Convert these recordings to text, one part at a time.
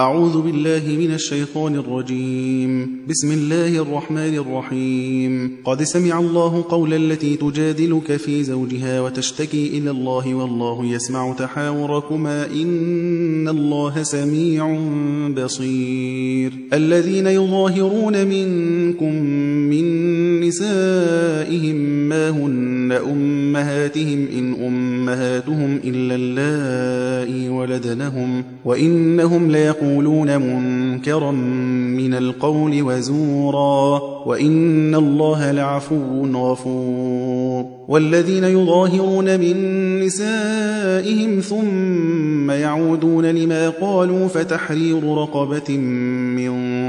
أعوذ بالله من الشيطان الرجيم. بسم الله الرحمن الرحيم. قد سمع الله قول التي تجادلك في زوجها وتشتكي إلى الله والله يسمع تحاوركما. إن الله سميع بصير. الذين يظاهرون منكم من نسائهم ما هن أمهاتهم. إن أمهاتهم إلا اللائي ولدنهم. وإنهم ليقولون يقولون منكرا من القول وزورا وإن الله لعفو غفور والذين يظاهرون من نسائهم ثم يعودون لما قالوا فتحرير رقبة من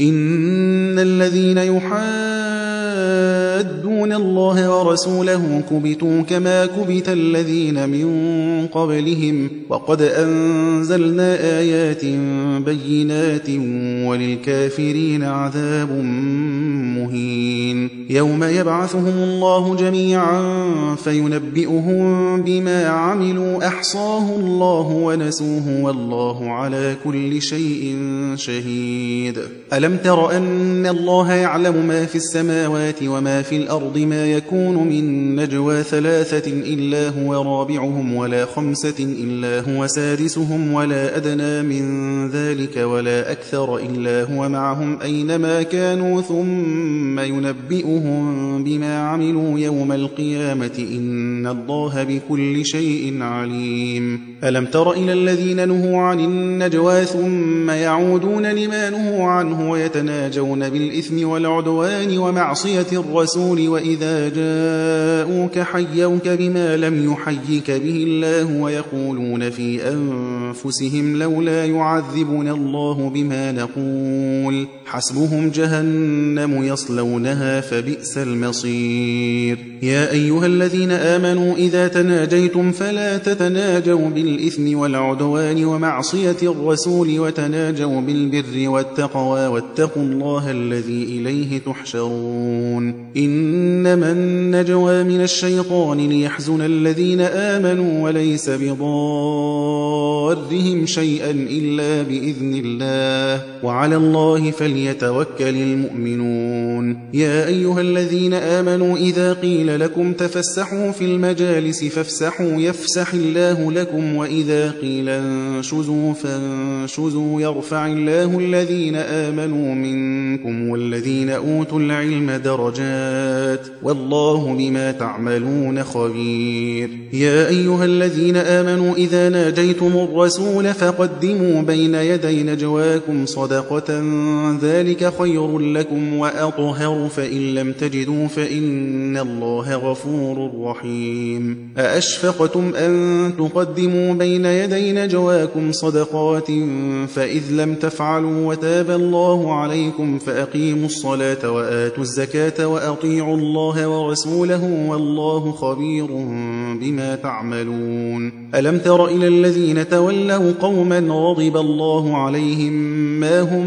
إن الذين يحادون الله ورسوله كبتوا كما كبت الذين من قبلهم وقد أنزلنا آيات بينات وللكافرين عذاب مهين. يوم يبعثهم الله جميعا فينبئهم بما عملوا. أحصاه الله ونسوه والله على كل شيء شهيد. ألم تر أن الله يعلم ما في السماوات وما في الأرض ما يكون من نجوى ثلاثة إلا هو رابعهم ولا خمسة إلا هو سادسهم ولا أدنى من ذلك ولا أكثر إلا هو معهم أينما كانوا ثم ينبئهم بما عملوا يوم القيامة إن الله بكل شيء عليم. ألم تر إلى الذين نهوا عن النجوى ثم يعودون لما نهوا عنه ويتناجون بالإثم والعدوان ومعصية الرسول وإذا جاءوك حيوك بما لم يحيك به الله ويقولون في أنفسهم لولا يعذبنا الله بما نقول. حسبهم جهنم يصلونها فبئس المصير. يا أيها الذين آمنوا إذا تناجيتم فلا تتناجوا بالإثم والعدوان ومعصية الرسول وتناجوا بالبر والتقوى واتقوا الله الذي إليه تحشرون. إنما النجوى من الشيطان ليحزن الذين آمنوا وليس بضارهم شيئا إلا بإذن الله. وعلى الله فليتوكل المؤمنون. يا أيها الذين آمنوا إذا قيل لكم تفسحوا في المجالس فافسحوا يفسح الله لكم وإذا قيل انشزوا فانشزوا يرفع الله الذين آمنوا منكم والذين أوتوا العلم درجات. والله بما تعملون خبير. يا أيها الذين آمنوا إذا ناجيتم الرسول فقدموا بين يدي نجواكم صدقة ذلك خير لكم وأطهر فإن لم تجدوا فإن الله غفور رحيم. أأشفقتم أن تقدموا بين يدي نجواكم صدقات؟ فإذ لم تفعلوا وتاب الله عليكم فأقيموا الصلاة وآتوا الزكاة وأطيعوا الله ورسوله والله خبير بما تعملون. ألم تر إلى الذين تولوا قوما غضب الله عليهم ما هم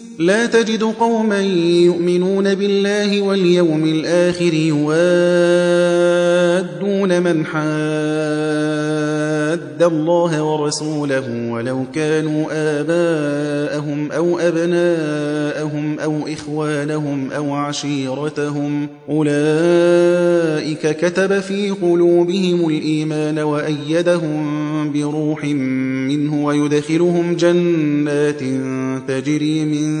لا تجد قوما يؤمنون بالله واليوم الآخر يوادون من حاد الله ورسوله ولو كانوا آباءهم أو أبناءهم أو إخوانهم أو عشيرتهم أولئك كتب في قلوبهم الإيمان وأيدهم بروح منه ويدخلهم جنات تجري من